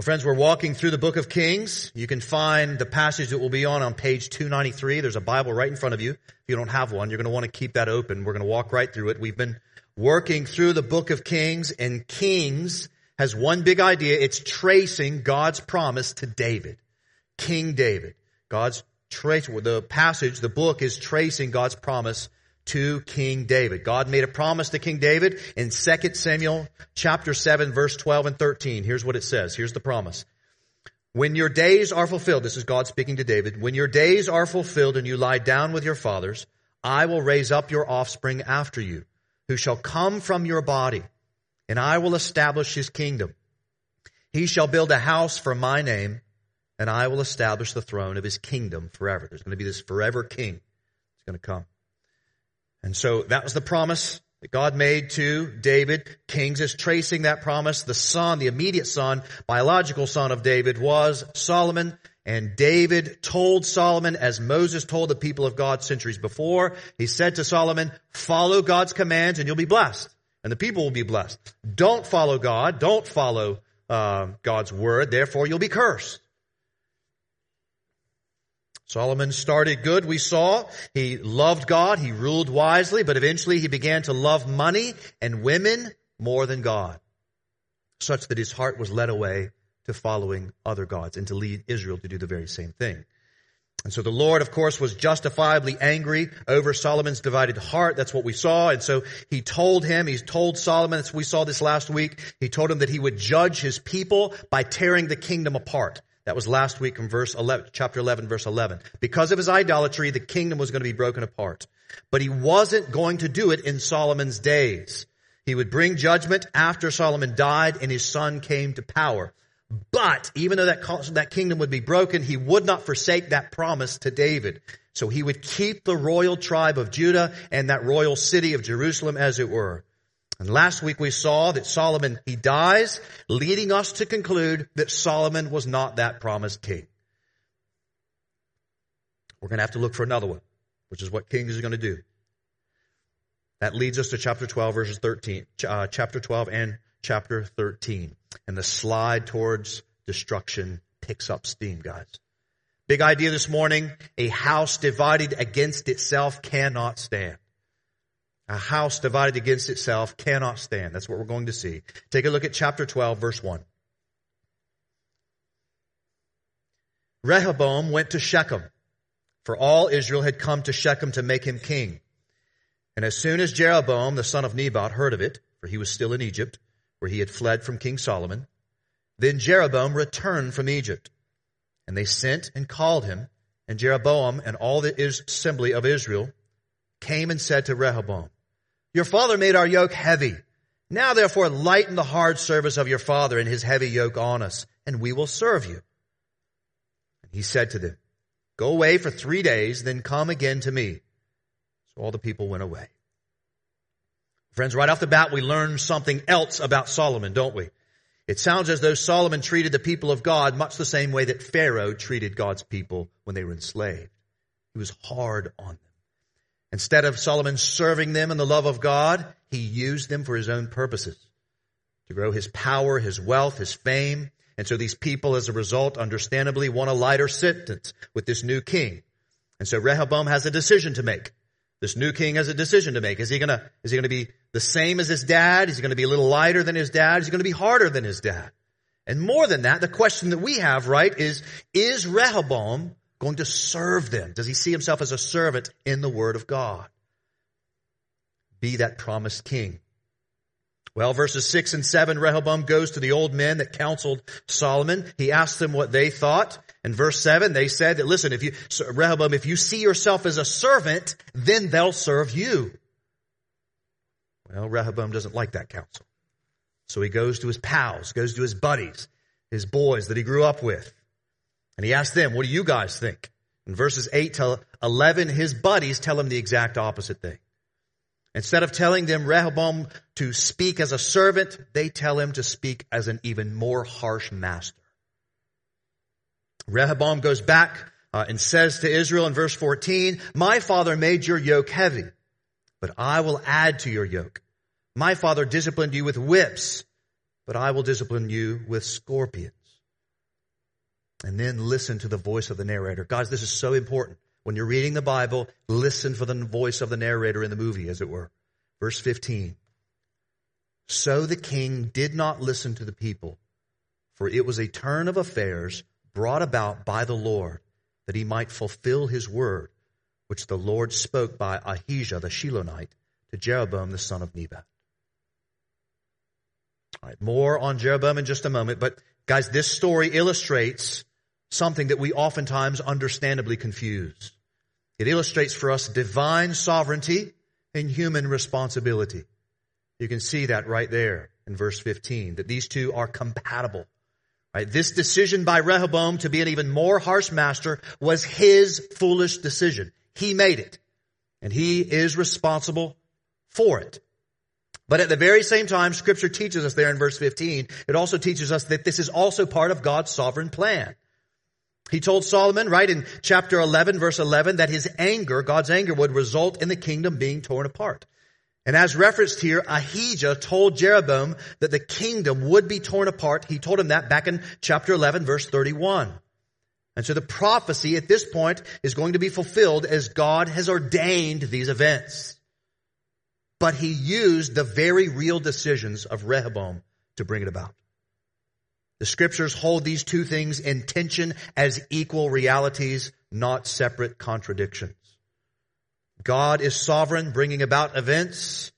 Well, friends, we're walking through the book of Kings. You can find the passage that will be on on page 293. There's a Bible right in front of you. If you don't have one, you're going to want to keep that open. We're going to walk right through it. We've been working through the book of Kings and Kings has one big idea. It's tracing God's promise to David. King David. God's trace, the passage, the book is tracing God's promise to King David. God made a promise to King David in 2 Samuel chapter 7 verse 12 and 13. Here's what it says. Here's the promise. When your days are fulfilled, this is God speaking to David, when your days are fulfilled and you lie down with your fathers, I will raise up your offspring after you, who shall come from your body and I will establish his kingdom. He shall build a house for my name, and I will establish the throne of his kingdom forever. There's going to be this forever king that's going to come. And so that was the promise that God made to David. Kings is tracing that promise. The son, the immediate son, biological son of David was Solomon. And David told Solomon, as Moses told the people of God centuries before, he said to Solomon, follow God's commands and you'll be blessed and the people will be blessed. Don't follow God. Don't follow uh, God's word. Therefore, you'll be cursed. Solomon started good, we saw. He loved God. He ruled wisely, but eventually he began to love money and women more than God, such that his heart was led away to following other gods and to lead Israel to do the very same thing. And so the Lord, of course, was justifiably angry over Solomon's divided heart. That's what we saw. And so he told him, he told Solomon, we saw this last week, he told him that he would judge his people by tearing the kingdom apart. That was last week from verse 11, chapter 11, verse 11. Because of his idolatry, the kingdom was going to be broken apart. But he wasn't going to do it in Solomon's days. He would bring judgment after Solomon died and his son came to power. But even though that, that kingdom would be broken, he would not forsake that promise to David. So he would keep the royal tribe of Judah and that royal city of Jerusalem as it were. And last week we saw that Solomon, he dies, leading us to conclude that Solomon was not that promised king. We're going to have to look for another one, which is what Kings is going to do. That leads us to chapter 12, verses 13, uh, chapter 12 and chapter 13. And the slide towards destruction picks up steam, guys. Big idea this morning. A house divided against itself cannot stand. A house divided against itself cannot stand. That's what we're going to see. Take a look at chapter 12, verse 1. Rehoboam went to Shechem, for all Israel had come to Shechem to make him king. And as soon as Jeroboam, the son of Nebat, heard of it, for he was still in Egypt, where he had fled from King Solomon. Then Jeroboam returned from Egypt, and they sent and called him, and Jeroboam and all the assembly of Israel came and said to Rehoboam, Your father made our yoke heavy. Now therefore lighten the hard service of your father and his heavy yoke on us, and we will serve you. And he said to them, Go away for three days, then come again to me. So all the people went away. Friends, right off the bat, we learn something else about Solomon, don't we? It sounds as though Solomon treated the people of God much the same way that Pharaoh treated God's people when they were enslaved. He was hard on them. Instead of Solomon serving them in the love of God, he used them for his own purposes to grow his power, his wealth, his fame. And so these people, as a result, understandably want a lighter sentence with this new king. And so Rehoboam has a decision to make. This new king has a decision to make. Is he gonna, is he gonna be the same as his dad? Is he gonna be a little lighter than his dad? Is he gonna be harder than his dad? And more than that, the question that we have, right, is, is Rehoboam going to serve them? Does he see himself as a servant in the word of God? Be that promised king. Well, verses 6 and 7, Rehoboam goes to the old men that counseled Solomon. He asks them what they thought. In verse 7, they said that, listen, if you, Rehoboam, if you see yourself as a servant, then they'll serve you. Well, Rehoboam doesn't like that counsel. So he goes to his pals, goes to his buddies, his boys that he grew up with. And he asks them, what do you guys think? In verses 8 to 11, his buddies tell him the exact opposite thing. Instead of telling them Rehoboam to speak as a servant, they tell him to speak as an even more harsh master. Rehoboam goes back uh, and says to Israel in verse 14, My father made your yoke heavy, but I will add to your yoke. My father disciplined you with whips, but I will discipline you with scorpions. And then listen to the voice of the narrator. Guys, this is so important. When you're reading the Bible, listen for the voice of the narrator in the movie, as it were. Verse 15. So the king did not listen to the people, for it was a turn of affairs brought about by the Lord, that he might fulfill his word, which the Lord spoke by Ahijah the Shilonite to Jeroboam the son of Nebat. All right, more on Jeroboam in just a moment, but guys, this story illustrates something that we oftentimes understandably confuse. It illustrates for us divine sovereignty and human responsibility. You can see that right there in verse 15, that these two are compatible. Right? This decision by Rehoboam to be an even more harsh master was his foolish decision. He made it. And he is responsible for it. But at the very same time, scripture teaches us there in verse 15, it also teaches us that this is also part of God's sovereign plan. He told Solomon, right in chapter 11, verse 11, that his anger, God's anger, would result in the kingdom being torn apart. And as referenced here, Ahijah told Jeroboam that the kingdom would be torn apart. He told him that back in chapter 11, verse 31. And so the prophecy at this point is going to be fulfilled as God has ordained these events. But he used the very real decisions of Rehoboam to bring it about. The scriptures hold these two things in tension as equal realities, not separate contradictions. God is sovereign, bringing about events,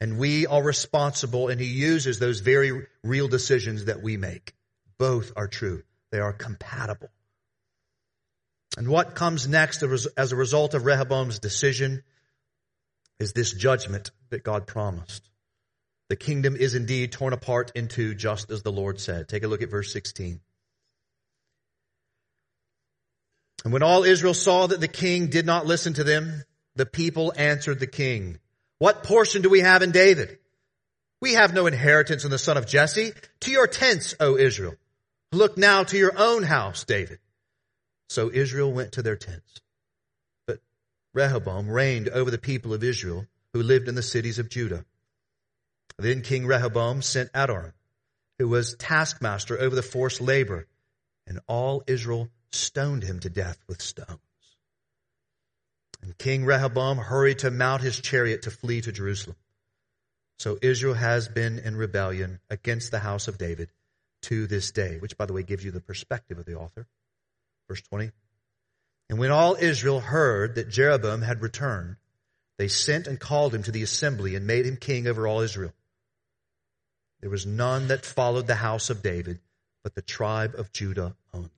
and we are responsible, and He uses those very real decisions that we make. Both are true. They are compatible. And what comes next as a result of Rehoboam's decision is this judgment that God promised. The kingdom is indeed torn apart into just as the Lord said. Take a look at verse 16. And when all Israel saw that the king did not listen to them, the people answered the king, What portion do we have in David? We have no inheritance in the son of Jesse. To your tents, O Israel. Look now to your own house, David. So Israel went to their tents. But Rehoboam reigned over the people of Israel who lived in the cities of Judah. Then King Rehoboam sent Adoram, who was taskmaster over the forced labor, and all Israel stoned him to death with stones. And King Rehoboam hurried to mount his chariot to flee to Jerusalem. So Israel has been in rebellion against the house of David to this day, which, by the way, gives you the perspective of the author. Verse 20. And when all Israel heard that Jeroboam had returned, they sent and called him to the assembly and made him king over all Israel. There was none that followed the house of David, but the tribe of Judah only.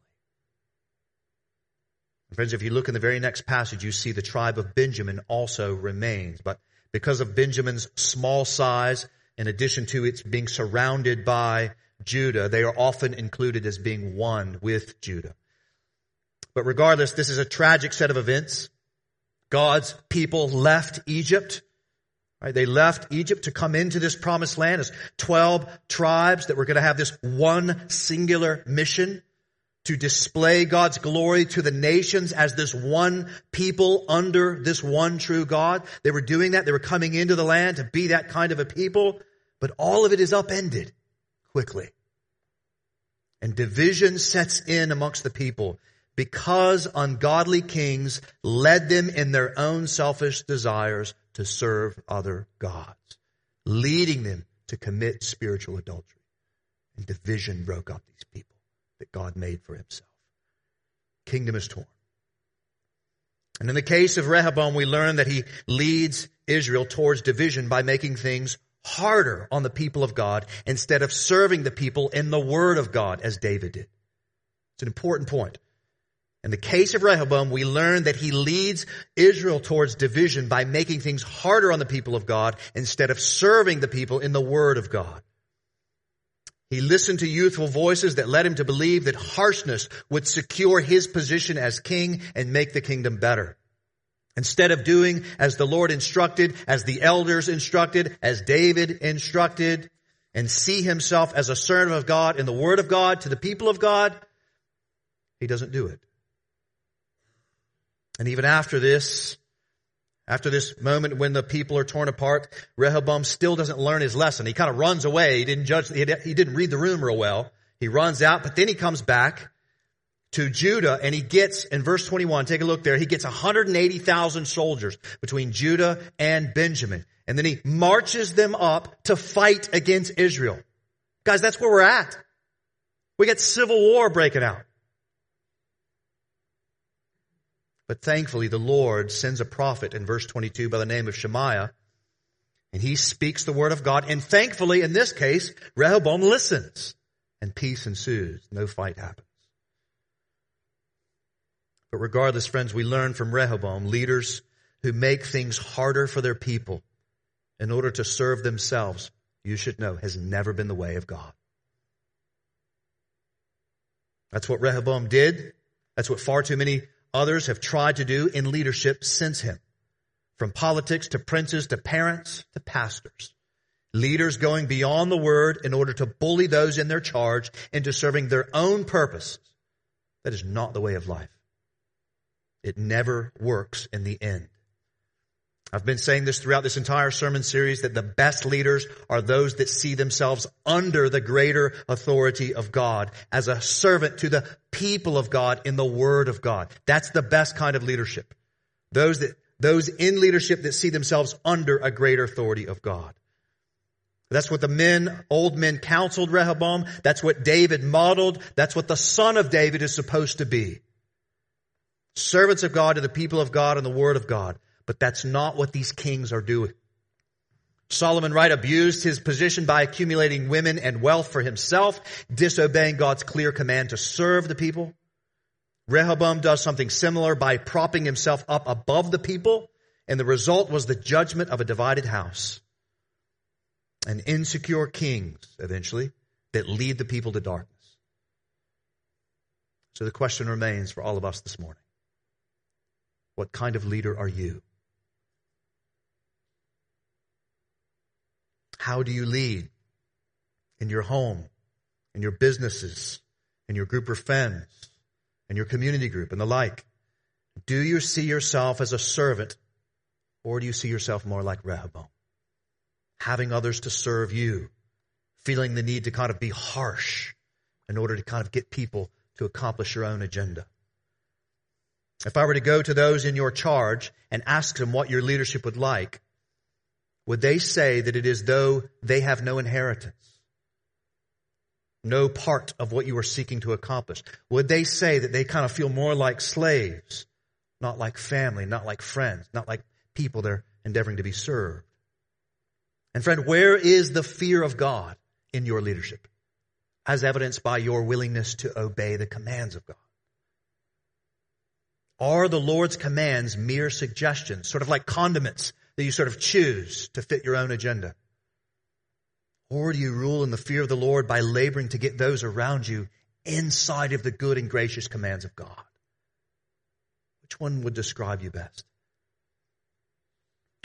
friends, if you look in the very next passage, you see the tribe of Benjamin also remains. But because of Benjamin's small size, in addition to its being surrounded by Judah, they are often included as being one with Judah. But regardless, this is a tragic set of events. God's people left Egypt Right? They left Egypt to come into this promised land as 12 tribes that were going to have this one singular mission to display God's glory to the nations as this one people under this one true God. They were doing that. They were coming into the land to be that kind of a people, but all of it is upended quickly. And division sets in amongst the people because ungodly kings led them in their own selfish desires to serve other gods, leading them to commit spiritual adultery. And division broke up these people that God made for himself. Kingdom is torn. And in the case of Rehoboam, we learn that he leads Israel towards division by making things harder on the people of God instead of serving the people in the word of God as David did. It's an important point. In the case of Rehoboam, we learn that he leads Israel towards division by making things harder on the people of God instead of serving the people in the word of God. He listened to youthful voices that led him to believe that harshness would secure his position as king and make the kingdom better. Instead of doing as the Lord instructed, as the elders instructed, as David instructed, and see himself as a servant of God in the word of God to the people of God, he doesn't do it. And even after this, after this moment when the people are torn apart, Rehoboam still doesn't learn his lesson. He kind of runs away. He didn't judge, he didn't read the room real well. He runs out, but then he comes back to Judah and he gets, in verse 21, take a look there, he gets 180,000 soldiers between Judah and Benjamin. And then he marches them up to fight against Israel. Guys, that's where we're at. We got civil war breaking out. But thankfully, the Lord sends a prophet in verse 22 by the name of Shemaiah, and he speaks the word of God. And thankfully, in this case, Rehoboam listens, and peace ensues. No fight happens. But regardless, friends, we learn from Rehoboam, leaders who make things harder for their people in order to serve themselves, you should know, has never been the way of God. That's what Rehoboam did. That's what far too many others have tried to do in leadership since him. From politics to princes to parents to pastors. Leaders going beyond the word in order to bully those in their charge into serving their own purposes. That is not the way of life. It never works in the end. I've been saying this throughout this entire sermon series that the best leaders are those that see themselves under the greater authority of God as a servant to the people of God in the Word of God. That's the best kind of leadership. Those that, those in leadership that see themselves under a greater authority of God. That's what the men, old men counseled Rehoboam. That's what David modeled. That's what the son of David is supposed to be. Servants of God to the people of God and the Word of God. But that's not what these kings are doing. Solomon, right, abused his position by accumulating women and wealth for himself, disobeying God's clear command to serve the people. Rehoboam does something similar by propping himself up above the people, and the result was the judgment of a divided house. And insecure kings, eventually, that lead the people to darkness. So the question remains for all of us this morning. What kind of leader are you? How do you lead in your home, in your businesses, in your group of friends, in your community group, and the like? Do you see yourself as a servant, or do you see yourself more like Rehoboam? Having others to serve you, feeling the need to kind of be harsh in order to kind of get people to accomplish your own agenda. If I were to go to those in your charge and ask them what your leadership would like, would they say that it is though they have no inheritance? No part of what you are seeking to accomplish? Would they say that they kind of feel more like slaves, not like family, not like friends, not like people they're endeavoring to be served? And friend, where is the fear of God in your leadership? As evidenced by your willingness to obey the commands of God. Are the Lord's commands mere suggestions, sort of like condiments that you sort of choose to fit your own agenda? Or do you rule in the fear of the Lord by laboring to get those around you inside of the good and gracious commands of God? Which one would describe you best?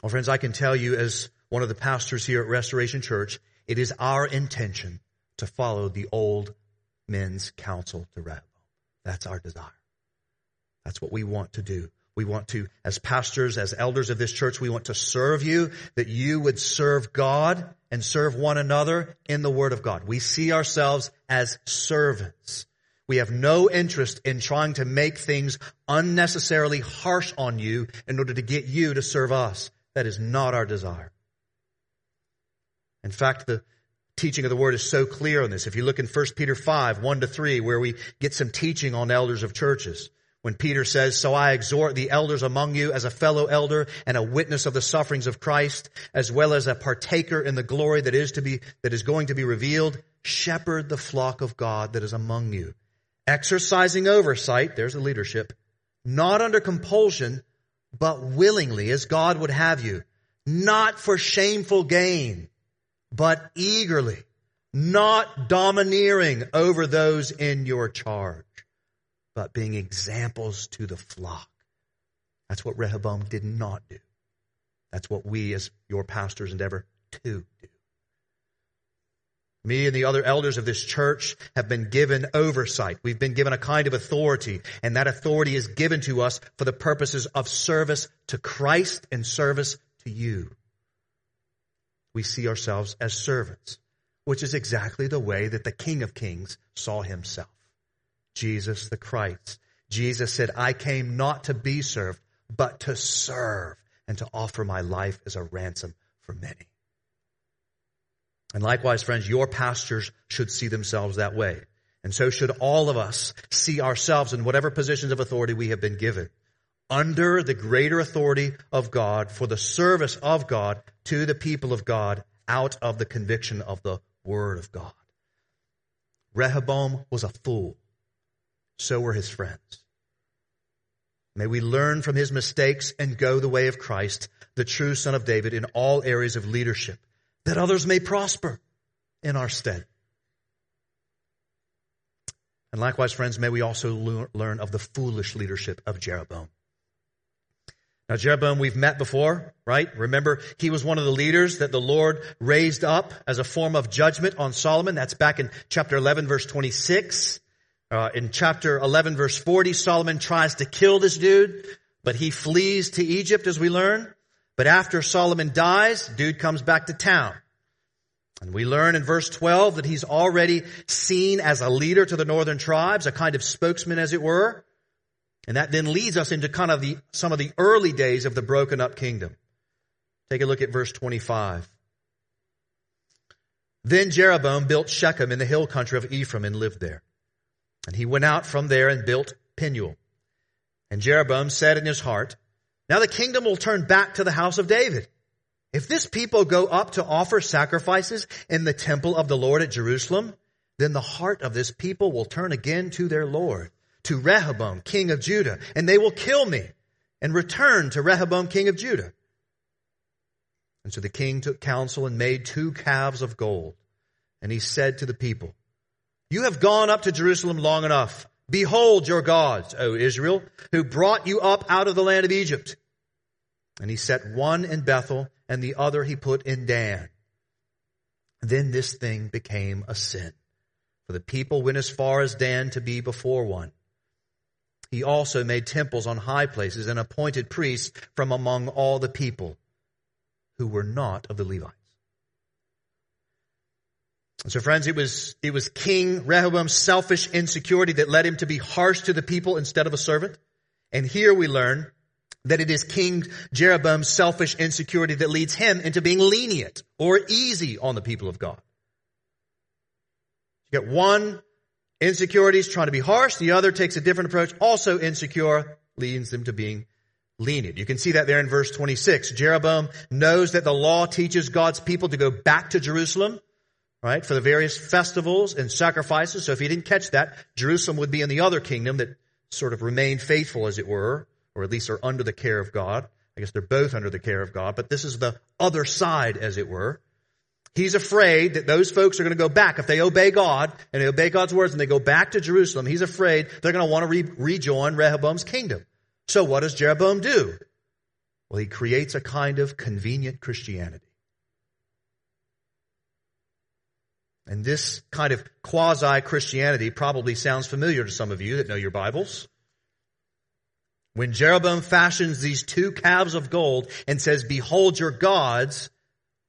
Well, friends, I can tell you as one of the pastors here at Restoration Church, it is our intention to follow the old men's counsel to Rehoboam. That's our desire. That's what we want to do. We want to, as pastors, as elders of this church, we want to serve you, that you would serve God and serve one another in the Word of God. We see ourselves as servants. We have no interest in trying to make things unnecessarily harsh on you in order to get you to serve us. That is not our desire. In fact, the teaching of the word is so clear on this. If you look in 1 Peter 5, 1 to 3, where we get some teaching on elders of churches, when Peter says, So I exhort the elders among you as a fellow elder and a witness of the sufferings of Christ, as well as a partaker in the glory that is to be, that is going to be revealed, shepherd the flock of God that is among you, exercising oversight, there's a leadership, not under compulsion, but willingly as God would have you, not for shameful gain, but eagerly, not domineering over those in your charge but being examples to the flock. That's what Rehoboam did not do. That's what we as your pastors endeavor to do. Me and the other elders of this church have been given oversight. We've been given a kind of authority, and that authority is given to us for the purposes of service to Christ and service to you. We see ourselves as servants, which is exactly the way that the King of Kings saw himself. Jesus the Christ. Jesus said, I came not to be served, but to serve and to offer my life as a ransom for many. And likewise, friends, your pastors should see themselves that way. And so should all of us see ourselves in whatever positions of authority we have been given under the greater authority of God for the service of God to the people of God out of the conviction of the Word of God. Rehoboam was a fool. So were his friends. May we learn from his mistakes and go the way of Christ, the true Son of David, in all areas of leadership, that others may prosper in our stead. And likewise, friends, may we also learn of the foolish leadership of Jeroboam. Now, Jeroboam, we've met before, right? Remember, he was one of the leaders that the Lord raised up as a form of judgment on Solomon. That's back in chapter 11, verse 26. Uh, in chapter 11, verse 40, Solomon tries to kill this dude, but he flees to Egypt, as we learn. But after Solomon dies, dude comes back to town. And we learn in verse 12 that he's already seen as a leader to the northern tribes, a kind of spokesman, as it were. And that then leads us into kind of the, some of the early days of the broken up kingdom. Take a look at verse 25. Then Jeroboam built Shechem in the hill country of Ephraim and lived there. And he went out from there and built Penuel. And Jeroboam said in his heart, Now the kingdom will turn back to the house of David. If this people go up to offer sacrifices in the temple of the Lord at Jerusalem, then the heart of this people will turn again to their Lord to Rehoboam, king of Judah, and they will kill me and return to Rehoboam, king of Judah. And so the king took counsel and made two calves of gold. And he said to the people, You have gone up to Jerusalem long enough. Behold your gods, O Israel, who brought you up out of the land of Egypt. And he set one in Bethel and the other he put in Dan. Then this thing became a sin. For the people went as far as Dan to be before one. He also made temples on high places and appointed priests from among all the people who were not of the Levites. So friends, it was, it was King Rehoboam's selfish insecurity that led him to be harsh to the people instead of a servant. And here we learn that it is King Jeroboam's selfish insecurity that leads him into being lenient or easy on the people of God. You get one insecurity is trying to be harsh. The other takes a different approach. Also insecure leads them to being lenient. You can see that there in verse 26. Jeroboam knows that the law teaches God's people to go back to Jerusalem, right, for the various festivals and sacrifices. So if he didn't catch that, Jerusalem would be in the other kingdom that sort of remained faithful, as it were, or at least are under the care of God. I guess they're both under the care of God, but this is the other side, as it were. He's afraid that those folks are going to go back. If they obey God and they obey God's words and they go back to Jerusalem, he's afraid they're going to want to re- rejoin Rehoboam's kingdom. So what does Jeroboam do? Well, he creates a kind of convenient Christianity. And this kind of quasi Christianity probably sounds familiar to some of you that know your Bibles. When Jeroboam fashions these two calves of gold and says, Behold your gods,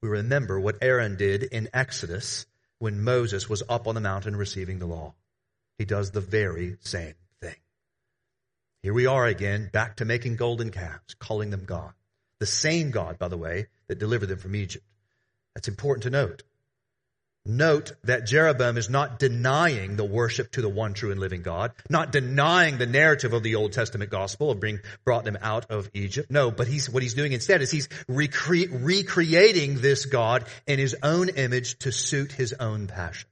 we remember what Aaron did in Exodus when Moses was up on the mountain receiving the law. He does the very same thing. Here we are again, back to making golden calves, calling them God. The same God, by the way, that delivered them from Egypt. That's important to note. Note that Jeroboam is not denying the worship to the one true and living God, not denying the narrative of the Old Testament gospel of being brought them out of Egypt. No, but he's, what he's doing instead is he's recre- recreating this God in his own image to suit his own passions.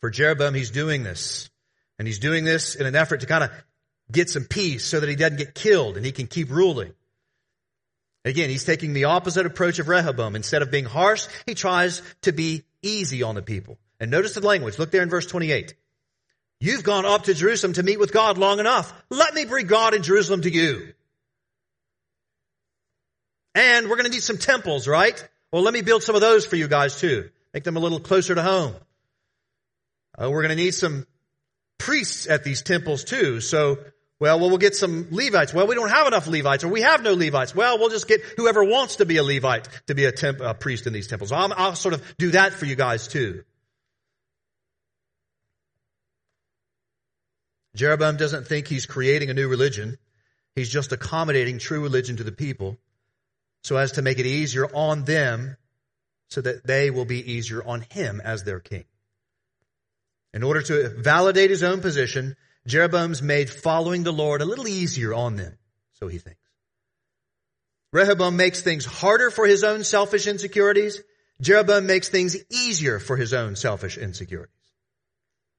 For Jeroboam, he's doing this. And he's doing this in an effort to kind of get some peace so that he doesn't get killed and he can keep ruling. Again, he's taking the opposite approach of Rehoboam. Instead of being harsh, he tries to be easy on the people. And notice the language. Look there in verse 28. You've gone up to Jerusalem to meet with God long enough. Let me bring God in Jerusalem to you. And we're going to need some temples, right? Well, let me build some of those for you guys too. Make them a little closer to home. Uh, we're going to need some priests at these temples too. So well, well, we'll get some Levites. Well, we don't have enough Levites, or we have no Levites. Well, we'll just get whoever wants to be a Levite to be a, temp, a priest in these temples. I'll, I'll sort of do that for you guys too. Jeroboam doesn't think he's creating a new religion. He's just accommodating true religion to the people so as to make it easier on them so that they will be easier on him as their king. In order to validate his own position, Jeroboam's made following the Lord a little easier on them, so he thinks. Rehoboam makes things harder for his own selfish insecurities. Jeroboam makes things easier for his own selfish insecurities.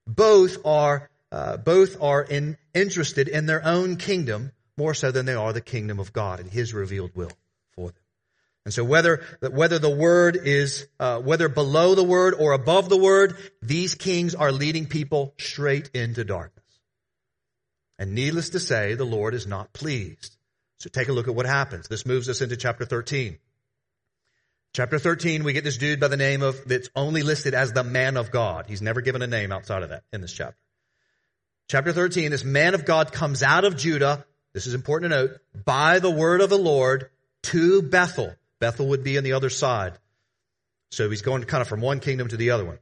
Both are, uh, both are in, interested in their own kingdom more so than they are the kingdom of God and his revealed will for them. And so whether, whether the word is, uh, whether below the word or above the word, these kings are leading people straight into darkness. And needless to say, the Lord is not pleased. So take a look at what happens. This moves us into chapter 13. Chapter 13, we get this dude by the name of, that's only listed as the man of God. He's never given a name outside of that in this chapter. Chapter 13, this man of God comes out of Judah, this is important to note, by the word of the Lord to Bethel. Bethel would be on the other side. So he's going kind of from one kingdom to the other one.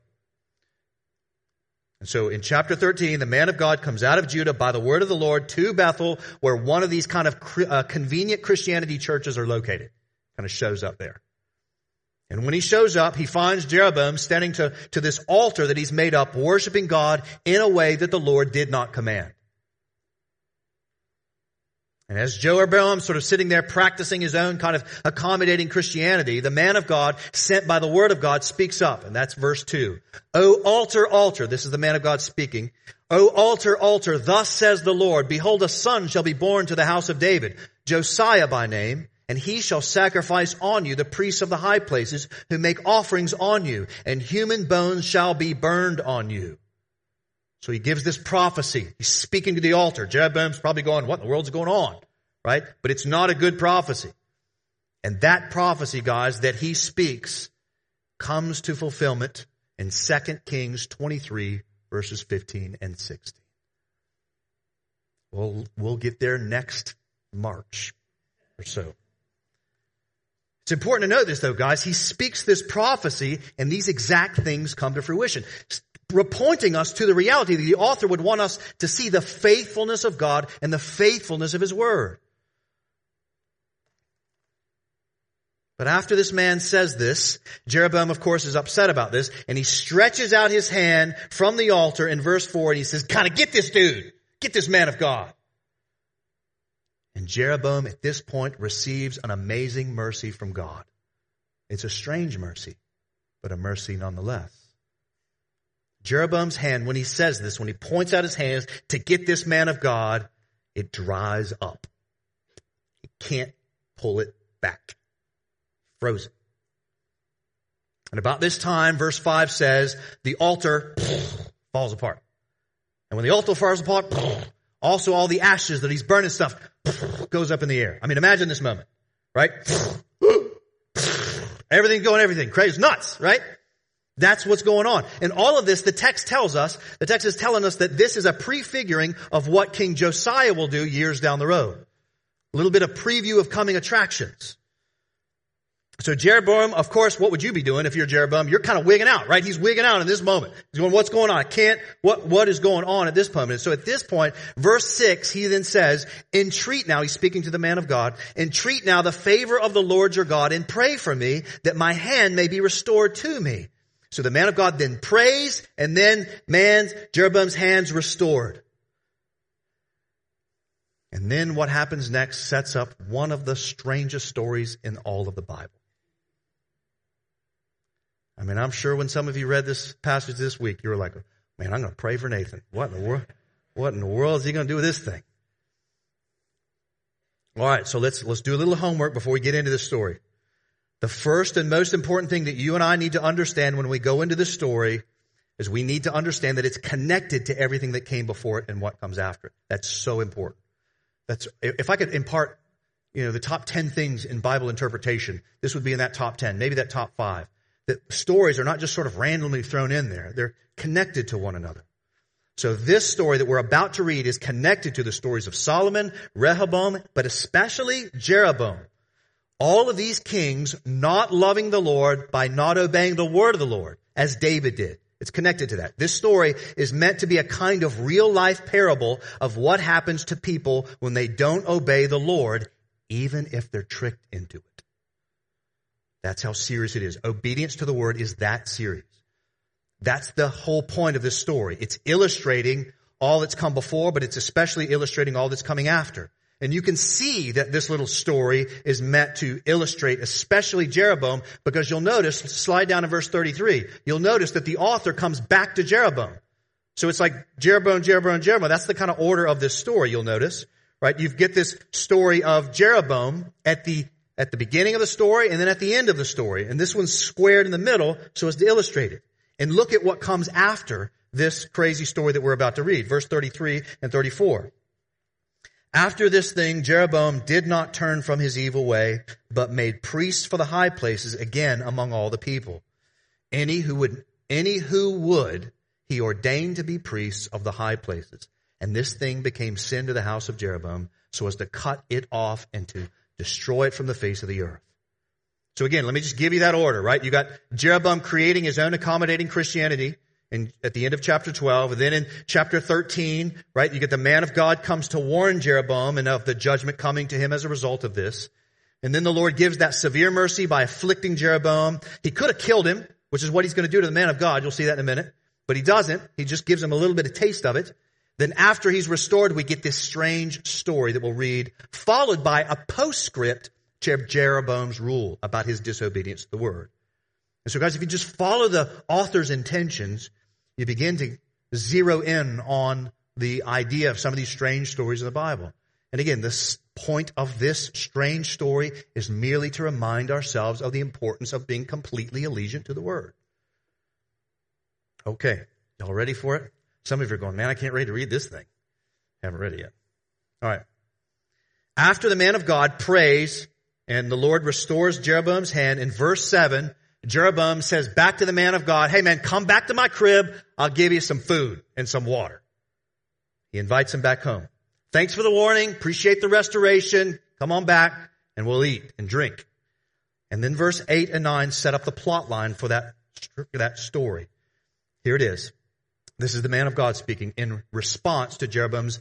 And so in chapter 13, the man of God comes out of Judah by the word of the Lord to Bethel, where one of these kind of uh, convenient Christianity churches are located. Kind of shows up there. And when he shows up, he finds Jeroboam standing to, to this altar that he's made up, worshiping God in a way that the Lord did not command. And as Jeroboam sort of sitting there practicing his own kind of accommodating Christianity, the man of God sent by the word of God speaks up. And that's verse two. O altar, altar. This is the man of God speaking. O altar, altar. Thus says the Lord, behold, a son shall be born to the house of David, Josiah by name, and he shall sacrifice on you the priests of the high places who make offerings on you, and human bones shall be burned on you. So he gives this prophecy. He's speaking to the altar. Jeroboam's probably going, what in the world's going on? Right? But it's not a good prophecy. And that prophecy, guys, that he speaks comes to fulfillment in 2 Kings 23 verses 15 and 16. We'll, we'll get there next March or so. It's important to know this though, guys. He speaks this prophecy and these exact things come to fruition pointing us to the reality that the author would want us to see the faithfulness of God and the faithfulness of His Word. But after this man says this, Jeroboam, of course, is upset about this, and he stretches out his hand from the altar in verse 4, and he says, kind of get this dude. Get this man of God. And Jeroboam, at this point, receives an amazing mercy from God. It's a strange mercy, but a mercy nonetheless. Jeroboam's hand, when he says this, when he points out his hands to get this man of God, it dries up. He can't pull it back. Frozen. And about this time, verse 5 says, the altar falls apart. And when the altar falls apart, also all the ashes that he's burning stuff goes up in the air. I mean, imagine this moment, right? Everything going, everything. Crazy, nuts, right? That's what's going on. And all of this, the text tells us, the text is telling us that this is a prefiguring of what King Josiah will do years down the road. A little bit of preview of coming attractions. So Jeroboam, of course, what would you be doing if you're Jeroboam? You're kind of wigging out, right? He's wigging out in this moment. He's going, what's going on? I can't, what, what is going on at this moment? So at this point, verse six, he then says, entreat now, he's speaking to the man of God, entreat now the favor of the Lord your God and pray for me that my hand may be restored to me. So the man of God then prays and then man's, Jeroboam's hands restored. And then what happens next sets up one of the strangest stories in all of the Bible. I mean, I'm sure when some of you read this passage this week, you were like, man, I'm going to pray for Nathan. What in the world? What in the world is he going to do with this thing? All right, so let's, let's do a little homework before we get into this story. The first and most important thing that you and I need to understand when we go into this story is we need to understand that it's connected to everything that came before it and what comes after it. That's so important. That's, if I could impart, you know, the top 10 things in Bible interpretation, this would be in that top 10, maybe that top five. That stories are not just sort of randomly thrown in there. They're connected to one another. So this story that we're about to read is connected to the stories of Solomon, Rehoboam, but especially Jeroboam. All of these kings not loving the Lord by not obeying the word of the Lord, as David did. It's connected to that. This story is meant to be a kind of real life parable of what happens to people when they don't obey the Lord, even if they're tricked into it. That's how serious it is. Obedience to the word is that serious. That's the whole point of this story. It's illustrating all that's come before, but it's especially illustrating all that's coming after. And you can see that this little story is meant to illustrate especially Jeroboam because you'll notice, slide down to verse 33, you'll notice that the author comes back to Jeroboam. So it's like Jeroboam, Jeroboam, Jeroboam. That's the kind of order of this story, you'll notice, right? You get this story of Jeroboam at the, at the beginning of the story and then at the end of the story. And this one's squared in the middle so as to illustrate it. And look at what comes after this crazy story that we're about to read. Verse 33 and 34. After this thing, Jeroboam did not turn from his evil way, but made priests for the high places again among all the people. Any who would, any who would, he ordained to be priests of the high places. And this thing became sin to the house of Jeroboam so as to cut it off and to destroy it from the face of the earth. So again, let me just give you that order, right? You got Jeroboam creating his own accommodating Christianity in, at the end of chapter 12. And then in chapter 13, right, you get the man of God comes to warn Jeroboam and of the judgment coming to him as a result of this. And then the Lord gives that severe mercy by afflicting Jeroboam. He could have killed him, which is what he's going to do to the man of God. You'll see that in a minute. But he doesn't. He just gives him a little bit of taste of it. Then after he's restored, we get this strange story that we'll read, followed by a postscript to Jeroboam's rule about his disobedience to the word. And so guys, if you just follow the author's intentions, you begin to zero in on the idea of some of these strange stories in the Bible. And again, the point of this strange story is merely to remind ourselves of the importance of being completely allegiant to the Word. Okay, y'all ready for it? Some of you are going, man, I can't ready to read this thing. Haven't read it yet. All right. After the man of God prays and the Lord restores Jeroboam's hand in verse 7, Jeroboam says back to the man of God, hey man, come back to my crib. I'll give you some food and some water. He invites him back home. Thanks for the warning. Appreciate the restoration. Come on back and we'll eat and drink. And then verse 8 and 9 set up the plot line for that, that story. Here it is. This is the man of God speaking in response to Jeroboam's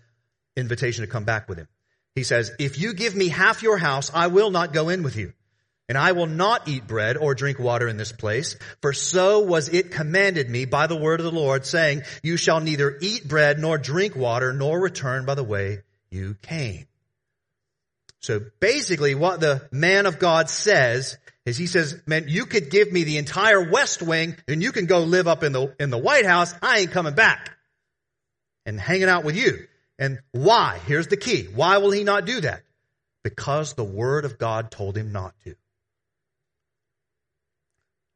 invitation to come back with him. He says, if you give me half your house, I will not go in with you. And I will not eat bread or drink water in this place, for so was it commanded me by the word of the Lord, saying, You shall neither eat bread nor drink water, nor return by the way you came. So basically what the man of God says is he says, man, you could give me the entire West Wing and you can go live up in the, in the White House. I ain't coming back and hanging out with you. And why? Here's the key. Why will he not do that? Because the word of God told him not to.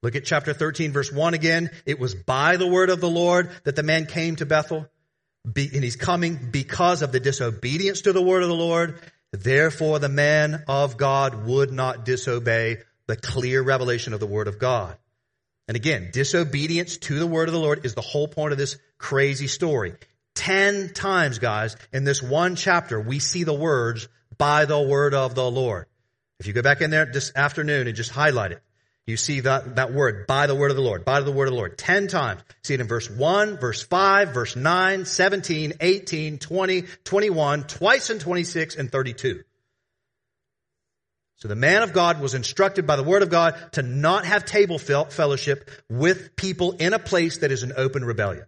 Look at chapter 13 verse 1 again. It was by the word of the Lord that the man came to Bethel. Be, and he's coming because of the disobedience to the word of the Lord. Therefore the man of God would not disobey the clear revelation of the word of God. And again, disobedience to the word of the Lord is the whole point of this crazy story. Ten times, guys, in this one chapter, we see the words by the word of the Lord. If you go back in there this afternoon and just highlight it, you see that, that word, by the word of the Lord, by the word of the Lord, 10 times. See it in verse 1, verse 5, verse 9, 17, 18, 20, 21, twice in 26 and 32. So the man of God was instructed by the word of God to not have table fellowship with people in a place that is an open rebellion.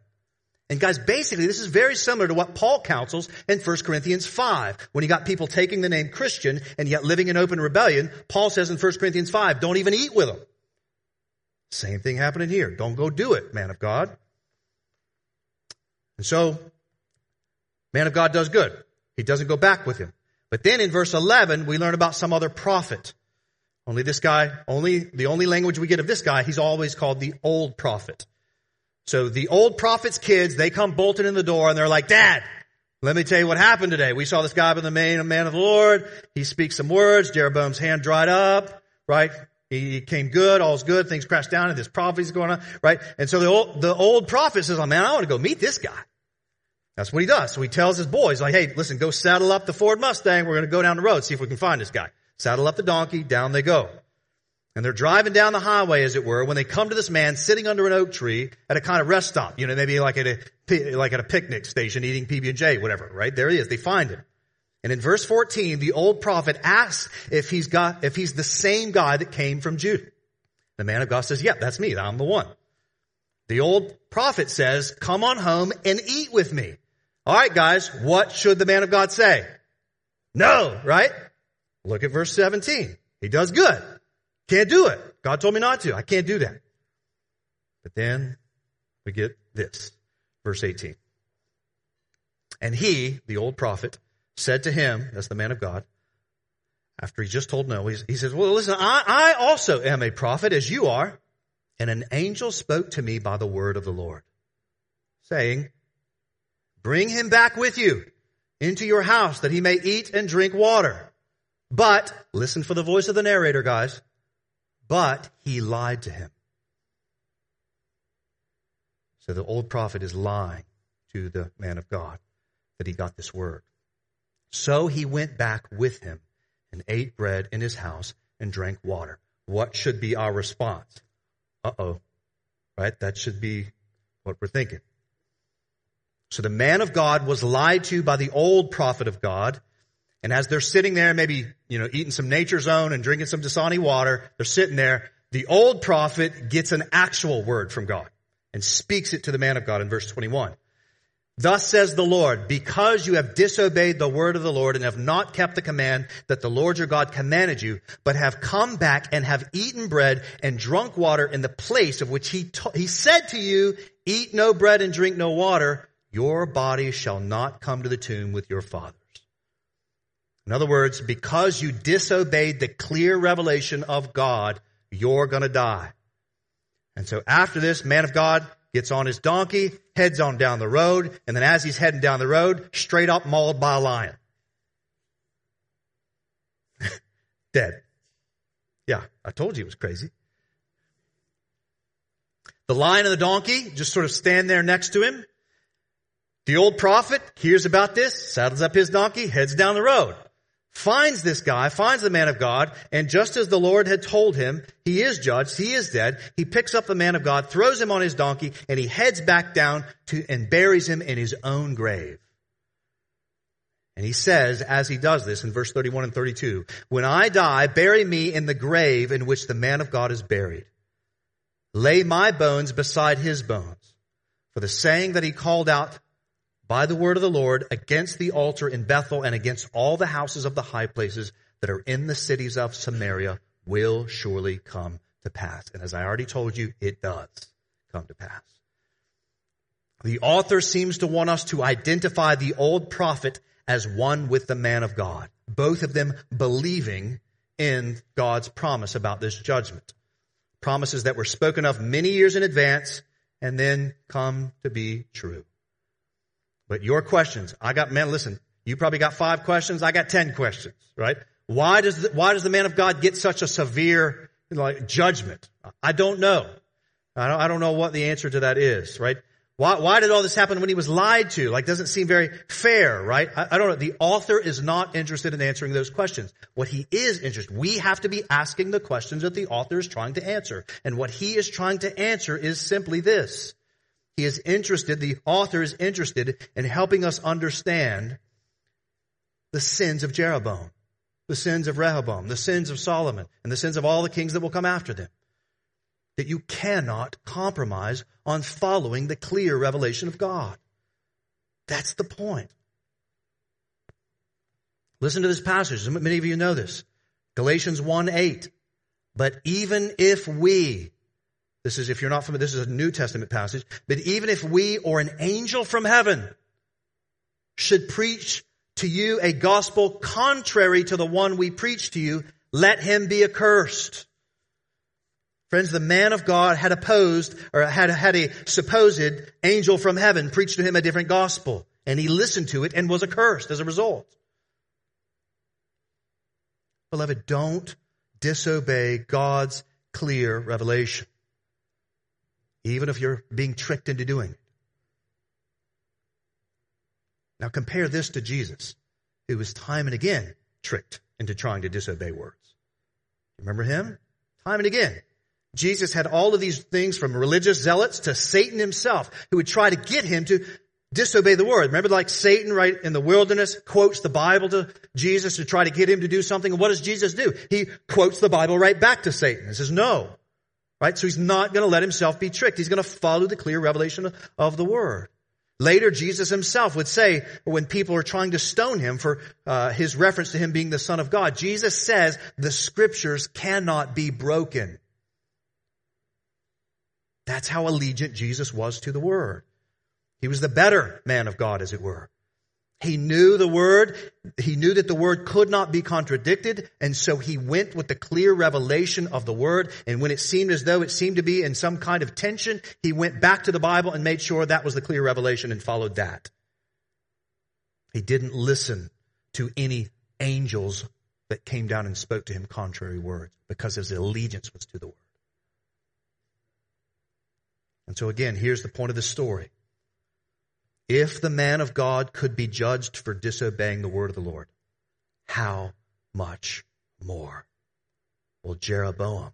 And guys, basically this is very similar to what Paul counsels in 1 Corinthians 5. When you got people taking the name Christian and yet living in open rebellion, Paul says in 1 Corinthians 5, don't even eat with them. Same thing happening here. Don't go do it, man of God. And so, man of God does good. He doesn't go back with him. But then in verse 11, we learn about some other prophet. Only this guy, only, the only language we get of this guy, he's always called the old prophet. So the old prophet's kids, they come bolting in the door and they're like, Dad, let me tell you what happened today. We saw this guy by the name, man of the Lord. He speaks some words. Jeroboam's hand dried up, right? He came good, all's good, things crashed down, and this prophecy's going on, right? And so the old, the old prophet says, oh man, I want to go meet this guy. That's what he does. So he tells his boys, like, hey, listen, go saddle up the Ford Mustang. We're going to go down the road, see if we can find this guy. Saddle up the donkey, down they go. And they're driving down the highway, as it were, when they come to this man sitting under an oak tree at a kind of rest stop, you know, maybe like at a, like at a picnic station eating PB&J, whatever, right? There he is. They find him. And in verse 14, the old prophet asks if he's got, if he's the same guy that came from Judah. The man of God says, yep, that's me. I'm the one. The old prophet says, come on home and eat with me. All right, guys, what should the man of God say? No, right? Look at verse 17. He does good. Can't do it. God told me not to. I can't do that. But then we get this. Verse 18. And he, the old prophet, said to him, that's the man of God, after he just told no, he says, well, listen, I, I also am a prophet as you are. And an angel spoke to me by the word of the Lord, saying, bring him back with you into your house that he may eat and drink water. But, listen for the voice of the narrator, guys. But he lied to him. So the old prophet is lying to the man of God that he got this word. So he went back with him and ate bread in his house and drank water. What should be our response? Uh oh. Right? That should be what we're thinking. So the man of God was lied to by the old prophet of God. And as they're sitting there, maybe, you know, eating some nature's own and drinking some Dasani water, they're sitting there. The old prophet gets an actual word from God and speaks it to the man of God in verse 21. Thus says the Lord, because you have disobeyed the word of the Lord and have not kept the command that the Lord your God commanded you, but have come back and have eaten bread and drunk water in the place of which he, he said to you, eat no bread and drink no water, your body shall not come to the tomb with your fathers. In other words, because you disobeyed the clear revelation of God, you're gonna die. And so after this, man of God gets on his donkey, heads on down the road, and then as he's heading down the road, straight up mauled by a lion. Dead. Yeah, I told you it was crazy. The lion and the donkey just sort of stand there next to him. The old prophet hears about this, saddles up his donkey, heads down the road finds this guy, finds the man of God, and just as the Lord had told him, he is judged, he is dead, he picks up the man of God, throws him on his donkey, and he heads back down to, and buries him in his own grave. And he says, as he does this in verse 31 and 32, when I die, bury me in the grave in which the man of God is buried. Lay my bones beside his bones. For the saying that he called out by the word of the Lord against the altar in Bethel and against all the houses of the high places that are in the cities of Samaria will surely come to pass. And as I already told you, it does come to pass. The author seems to want us to identify the old prophet as one with the man of God, both of them believing in God's promise about this judgment. Promises that were spoken of many years in advance and then come to be true. But your questions, I got, man, listen, you probably got five questions. I got ten questions, right? Why does, the, why does the man of God get such a severe, like, judgment? I don't know. I don't, I don't know what the answer to that is, right? Why, why did all this happen when he was lied to? Like, doesn't seem very fair, right? I, I don't know. The author is not interested in answering those questions. What he is interested, we have to be asking the questions that the author is trying to answer. And what he is trying to answer is simply this. He is interested, the author is interested in helping us understand the sins of Jeroboam, the sins of Rehoboam, the sins of Solomon, and the sins of all the kings that will come after them. That you cannot compromise on following the clear revelation of God. That's the point. Listen to this passage. Many of you know this. Galatians 1 8. But even if we, this is, if you're not familiar, this is a New Testament passage. But even if we or an angel from heaven should preach to you a gospel contrary to the one we preach to you, let him be accursed. Friends, the man of God had opposed or had, had a supposed angel from heaven preach to him a different gospel and he listened to it and was accursed as a result. Beloved, don't disobey God's clear revelation even if you're being tricked into doing it. Now compare this to Jesus, who was time and again tricked into trying to disobey words. Remember him? Time and again. Jesus had all of these things from religious zealots to Satan himself who would try to get him to disobey the word. Remember like Satan right in the wilderness quotes the Bible to Jesus to try to get him to do something. And what does Jesus do? He quotes the Bible right back to Satan and says, no. Right? So he's not going to let himself be tricked. He's going to follow the clear revelation of the word. Later, Jesus himself would say, when people are trying to stone him for uh, his reference to him being the Son of God, Jesus says the scriptures cannot be broken. That's how allegiant Jesus was to the Word. He was the better man of God, as it were. He knew the word. He knew that the word could not be contradicted. And so he went with the clear revelation of the word. And when it seemed as though it seemed to be in some kind of tension, he went back to the Bible and made sure that was the clear revelation and followed that. He didn't listen to any angels that came down and spoke to him contrary words because his allegiance was to the word. And so again, here's the point of the story. If the man of God could be judged for disobeying the word of the Lord, how much more will Jeroboam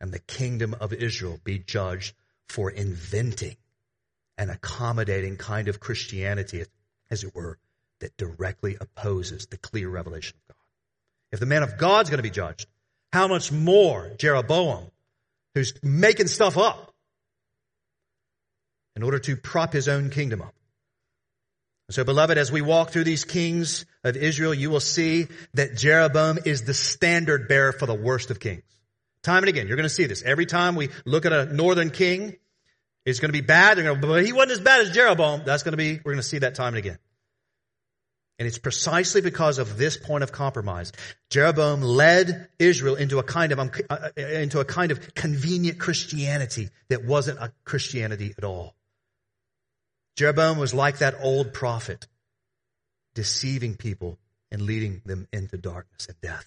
and the kingdom of Israel be judged for inventing an accommodating kind of Christianity, as it were, that directly opposes the clear revelation of God? If the man of God's going to be judged, how much more Jeroboam, who's making stuff up, in order to prop his own kingdom up. So beloved, as we walk through these kings of Israel, you will see that Jeroboam is the standard bearer for the worst of kings. Time and again, you're going to see this. Every time we look at a northern king, it's going to be bad. They're going to, but he wasn't as bad as Jeroboam. That's going to be, we're going to see that time and again. And it's precisely because of this point of compromise. Jeroboam led Israel into a kind of, um, uh, into a kind of convenient Christianity that wasn't a Christianity at all. Jeroboam was like that old prophet, deceiving people and leading them into darkness and death.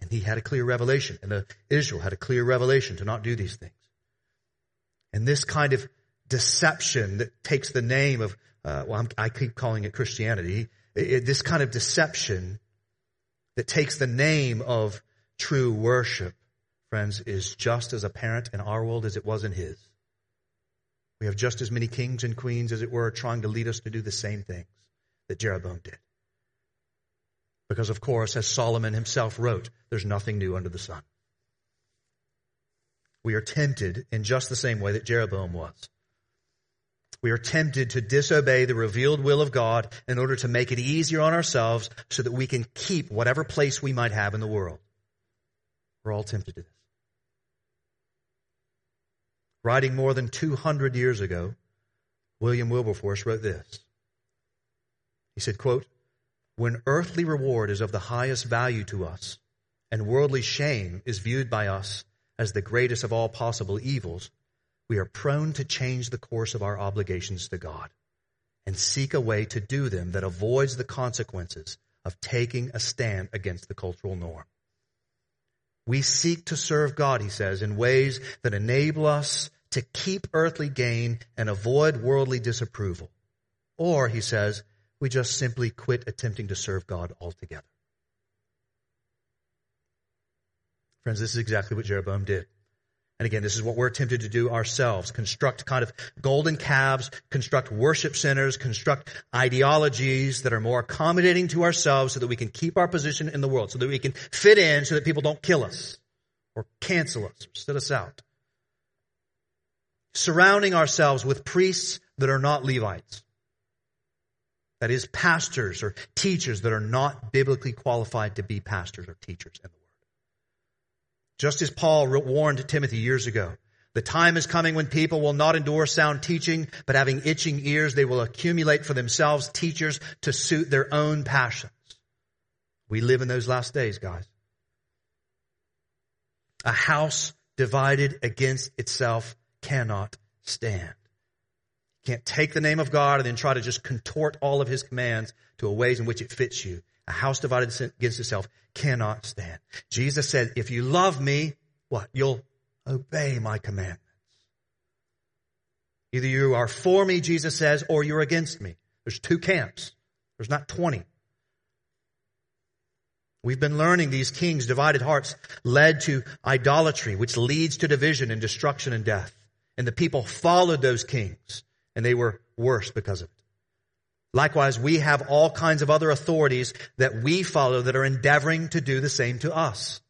And he had a clear revelation, and Israel had a clear revelation to not do these things. And this kind of deception that takes the name of, uh, well, I'm, i keep calling it Christianity, it, it, this kind of deception that takes the name of true worship, friends, is just as apparent in our world as it was in his. We have just as many kings and queens, as it were, trying to lead us to do the same things that Jeroboam did. Because, of course, as Solomon himself wrote, there's nothing new under the sun. We are tempted in just the same way that Jeroboam was. We are tempted to disobey the revealed will of God in order to make it easier on ourselves so that we can keep whatever place we might have in the world. We're all tempted to this. Writing more than 200 years ago, William Wilberforce wrote this. He said, quote, when earthly reward is of the highest value to us and worldly shame is viewed by us as the greatest of all possible evils, we are prone to change the course of our obligations to God and seek a way to do them that avoids the consequences of taking a stand against the cultural norm. We seek to serve God, he says, in ways that enable us to keep earthly gain and avoid worldly disapproval. Or, he says, we just simply quit attempting to serve God altogether. Friends, this is exactly what Jeroboam did. And again, this is what we're tempted to do ourselves. Construct kind of golden calves, construct worship centers, construct ideologies that are more accommodating to ourselves so that we can keep our position in the world, so that we can fit in so that people don't kill us or cancel us or set us out. Surrounding ourselves with priests that are not Levites. That is, pastors or teachers that are not biblically qualified to be pastors or teachers in the Word. Just as Paul warned Timothy years ago, the time is coming when people will not endure sound teaching, but having itching ears, they will accumulate for themselves teachers to suit their own passions. We live in those last days, guys. A house divided against itself cannot stand. You can't take the name of God and then try to just contort all of his commands to a ways in which it fits you. A house divided against itself cannot stand. Jesus said, if you love me, what? You'll obey my commandments. Either you are for me, Jesus says, or you're against me. There's two camps. There's not 20. We've been learning these kings' divided hearts led to idolatry, which leads to division and destruction and death. And the people followed those kings, and they were worse because of it. Likewise, we have all kinds of other authorities that we follow that are endeavoring to do the same to us.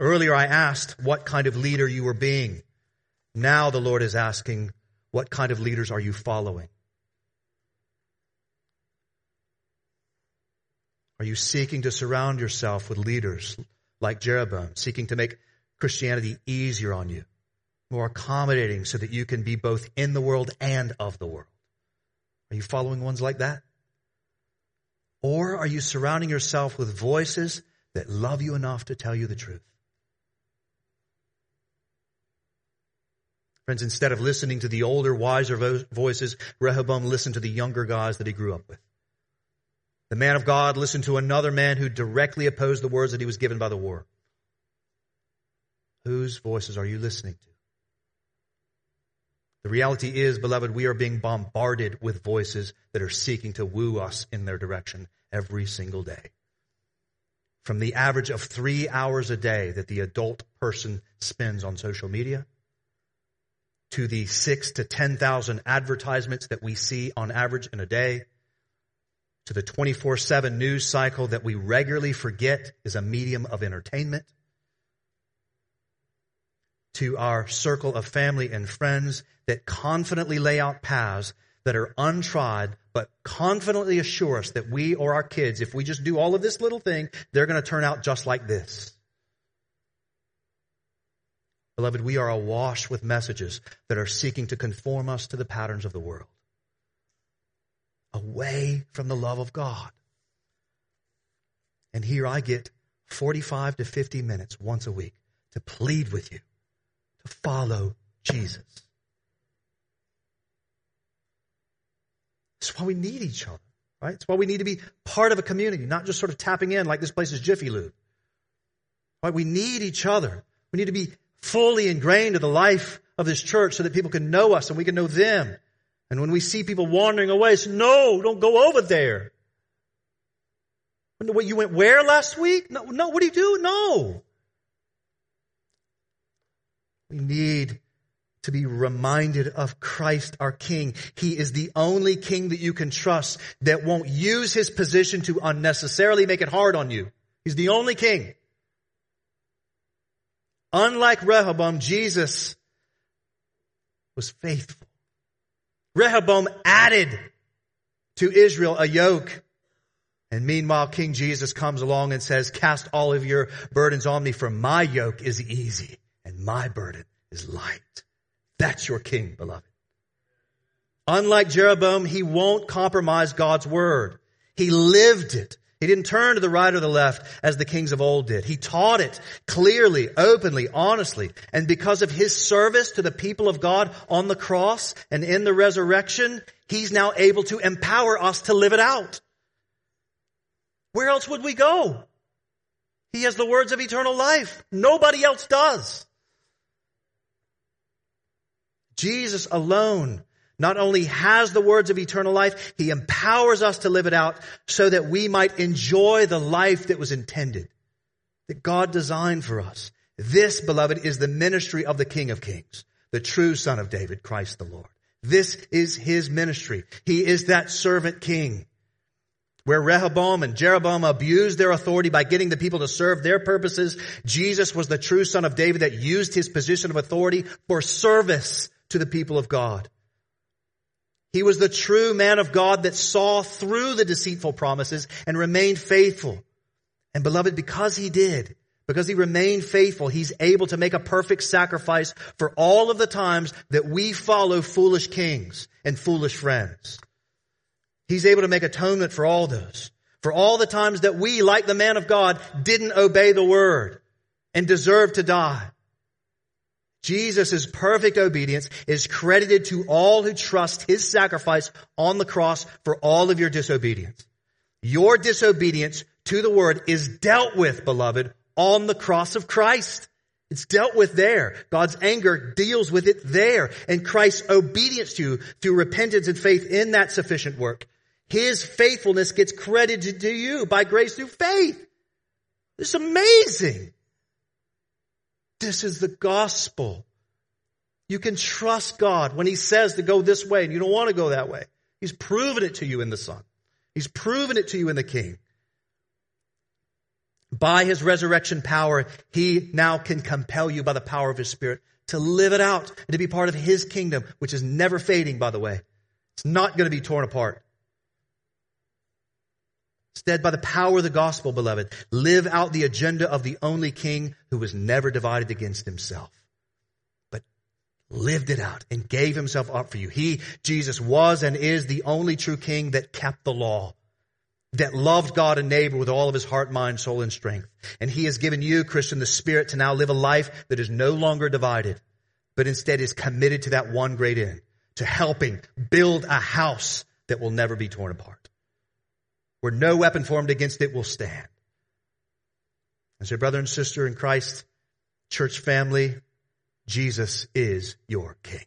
Earlier I asked what kind of leader you were being. Now the Lord is asking, what kind of leaders are you following? Are you seeking to surround yourself with leaders like Jeroboam, seeking to make Christianity easier on you, more accommodating so that you can be both in the world and of the world? Are you following ones like that? Or are you surrounding yourself with voices that love you enough to tell you the truth? Friends, instead of listening to the older, wiser voices, Rehoboam listened to the younger guys that he grew up with. The man of God listened to another man who directly opposed the words that he was given by the war. Whose voices are you listening to? The reality is, beloved, we are being bombarded with voices that are seeking to woo us in their direction every single day. From the average of three hours a day that the adult person spends on social media, to the six to 10,000 advertisements that we see on average in a day, to the 24 7 news cycle that we regularly forget is a medium of entertainment, to our circle of family and friends that confidently lay out paths that are untried, but confidently assure us that we or our kids, if we just do all of this little thing, they're going to turn out just like this. Beloved, we are awash with messages that are seeking to conform us to the patterns of the world, away from the love of God. And here I get 45 to 50 minutes once a week to plead with you to follow Jesus. That's why we need each other, right? It's why we need to be part of a community, not just sort of tapping in like this place is Jiffy Lube. Right? We need each other. We need to be fully ingrained in the life of this church so that people can know us and we can know them. And when we see people wandering away, say, no, don't go over there. What, you went where last week? No, no, what do you do? No. We need to be reminded of Christ our King. He is the only King that you can trust that won't use his position to unnecessarily make it hard on you. He's the only King. Unlike Rehoboam, Jesus was faithful. Rehoboam added to Israel a yoke. And meanwhile, King Jesus comes along and says, cast all of your burdens on me for my yoke is easy and my burden is light. That's your king, beloved. Unlike Jeroboam, he won't compromise God's word. He lived it. He didn't turn to the right or the left as the kings of old did. He taught it clearly, openly, honestly. And because of his service to the people of God on the cross and in the resurrection, he's now able to empower us to live it out. Where else would we go? He has the words of eternal life. Nobody else does. Jesus alone not only has the words of eternal life, he empowers us to live it out so that we might enjoy the life that was intended, that God designed for us. This, beloved, is the ministry of the King of Kings, the true Son of David, Christ the Lord. This is his ministry. He is that servant king. Where Rehoboam and Jeroboam abused their authority by getting the people to serve their purposes, Jesus was the true son of David that used his position of authority for service to the people of God. He was the true man of God that saw through the deceitful promises and remained faithful. And beloved, because he did, because he remained faithful, he's able to make a perfect sacrifice for all of the times that we follow foolish kings and foolish friends. He's able to make atonement for all those. For all the times that we, like the man of God, didn't obey the word and deserve to die. Jesus' perfect obedience is credited to all who trust his sacrifice on the cross for all of your disobedience. Your disobedience to the word is dealt with, beloved, on the cross of Christ. It's dealt with there. God's anger deals with it there. And Christ's obedience to you through repentance and faith in that sufficient work. His faithfulness gets credited to you by grace through faith. It's amazing. This is the gospel. You can trust God when He says to go this way and you don't want to go that way. He's proven it to you in the Son. He's proven it to you in the King. By His resurrection power, He now can compel you by the power of His Spirit to live it out and to be part of His kingdom, which is never fading, by the way. It's not going to be torn apart. Instead, by the power of the gospel, beloved, live out the agenda of the only king who was never divided against himself but lived it out and gave himself up for you. He, Jesus, was and is the only true king that kept the law, that loved God and neighbor with all of his heart, mind, soul, and strength. And he has given you, Christian, the spirit to now live a life that is no longer divided, but instead is committed to that one great end, to helping build a house that will never be torn apart, where no weapon formed against it will stand. And so, brother and sister in Christ, church family, Jesus is your king.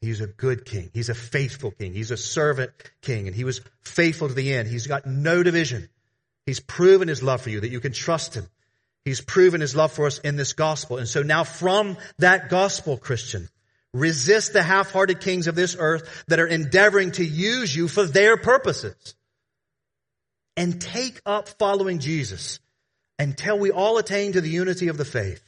He's a good king. He's a faithful king. He's a servant king, and he was faithful to the end. He's got no division. He's proven his love for you that you can trust him. He's proven his love for us in this gospel. And so now from that gospel, Christian, resist the half-hearted kings of this earth that are endeavoring to use you for their purposes. And take up following Jesus until we all attain to the unity of the faith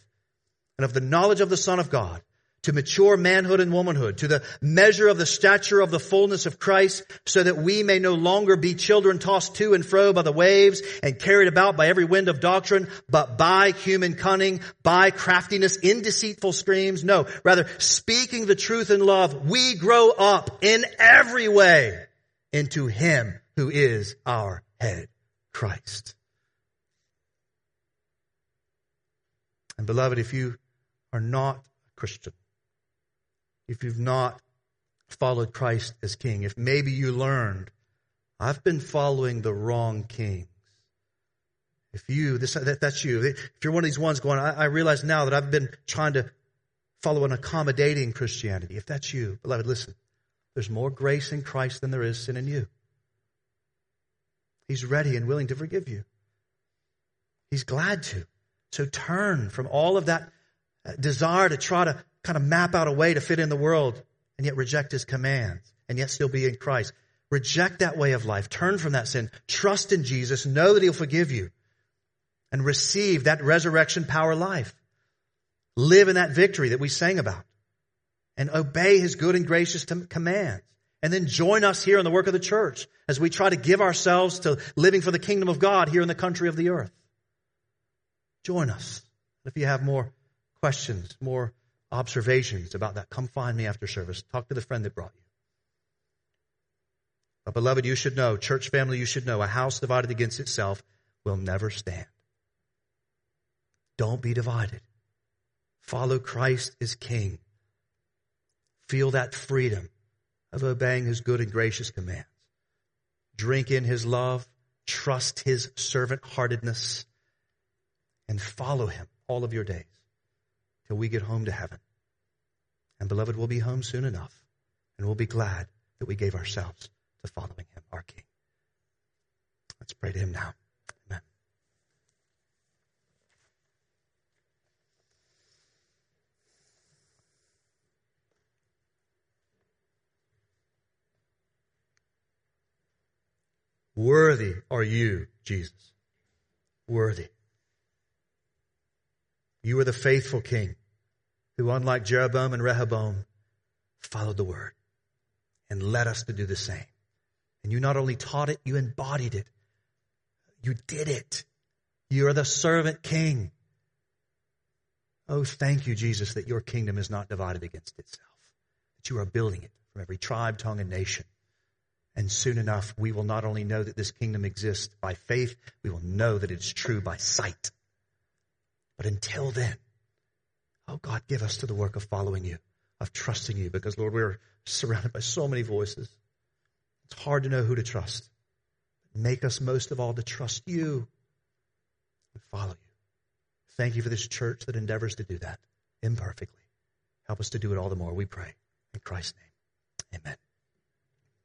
and of the knowledge of the Son of God, to mature manhood and womanhood, to the measure of the stature of the fullness of Christ, so that we may no longer be children tossed to and fro by the waves and carried about by every wind of doctrine, but by human cunning, by craftiness in deceitful schemes. No, rather, speaking the truth in love, we grow up in every way into Him who is our head, Christ. And beloved, if you are not a Christian, if you've not followed Christ as king, if maybe you learned, I've been following the wrong kings. If you, this, that, that's you. If you're one of these ones going, I, I realize now that I've been trying to follow an accommodating Christianity. If that's you, beloved, listen. There's more grace in Christ than there is sin in you. He's ready and willing to forgive you. He's glad to. So turn from all of that uh, desire to try to kind of map out a way to fit in the world and yet reject his commands and yet still be in Christ. Reject that way of life. Turn from that sin. Trust in Jesus. Know that he'll forgive you and receive that resurrection power life. Live in that victory that we sang about and obey his good and gracious commands. And then join us here in the work of the church as we try to give ourselves to living for the kingdom of God here in the country of the earth. Join us. If you have more questions, more observations about that, come find me after service. Talk to the friend that brought you. But beloved, you should know, church family, you should know, a house divided against itself will never stand. Don't be divided. Follow Christ as King. Feel that freedom of obeying His good and gracious commands. Drink in His love, trust His servant heartedness, and follow Him all of your days till we get home to heaven. And beloved, we'll be home soon enough, and we'll be glad that we gave ourselves to following him, our King. Let's pray to him now. Amen. Worthy are you, Jesus. Worthy. You are the faithful king who, unlike Jeroboam and Rehoboam, followed the word and led us to do the same. And you not only taught it, you embodied it. You did it. You are the servant king. Oh, thank you, Jesus, that your kingdom is not divided against itself, that you are building it from every tribe, tongue, and nation. And soon enough, we will not only know that this kingdom exists by faith, we will know that it's true by sight. But until then, oh God, give us to the work of following you, of trusting you, because Lord, we're surrounded by so many voices. It's hard to know who to trust. Make us most of all to trust you and follow you. Thank you for this church that endeavors to do that imperfectly. Help us to do it all the more, we pray. In Christ's name, amen.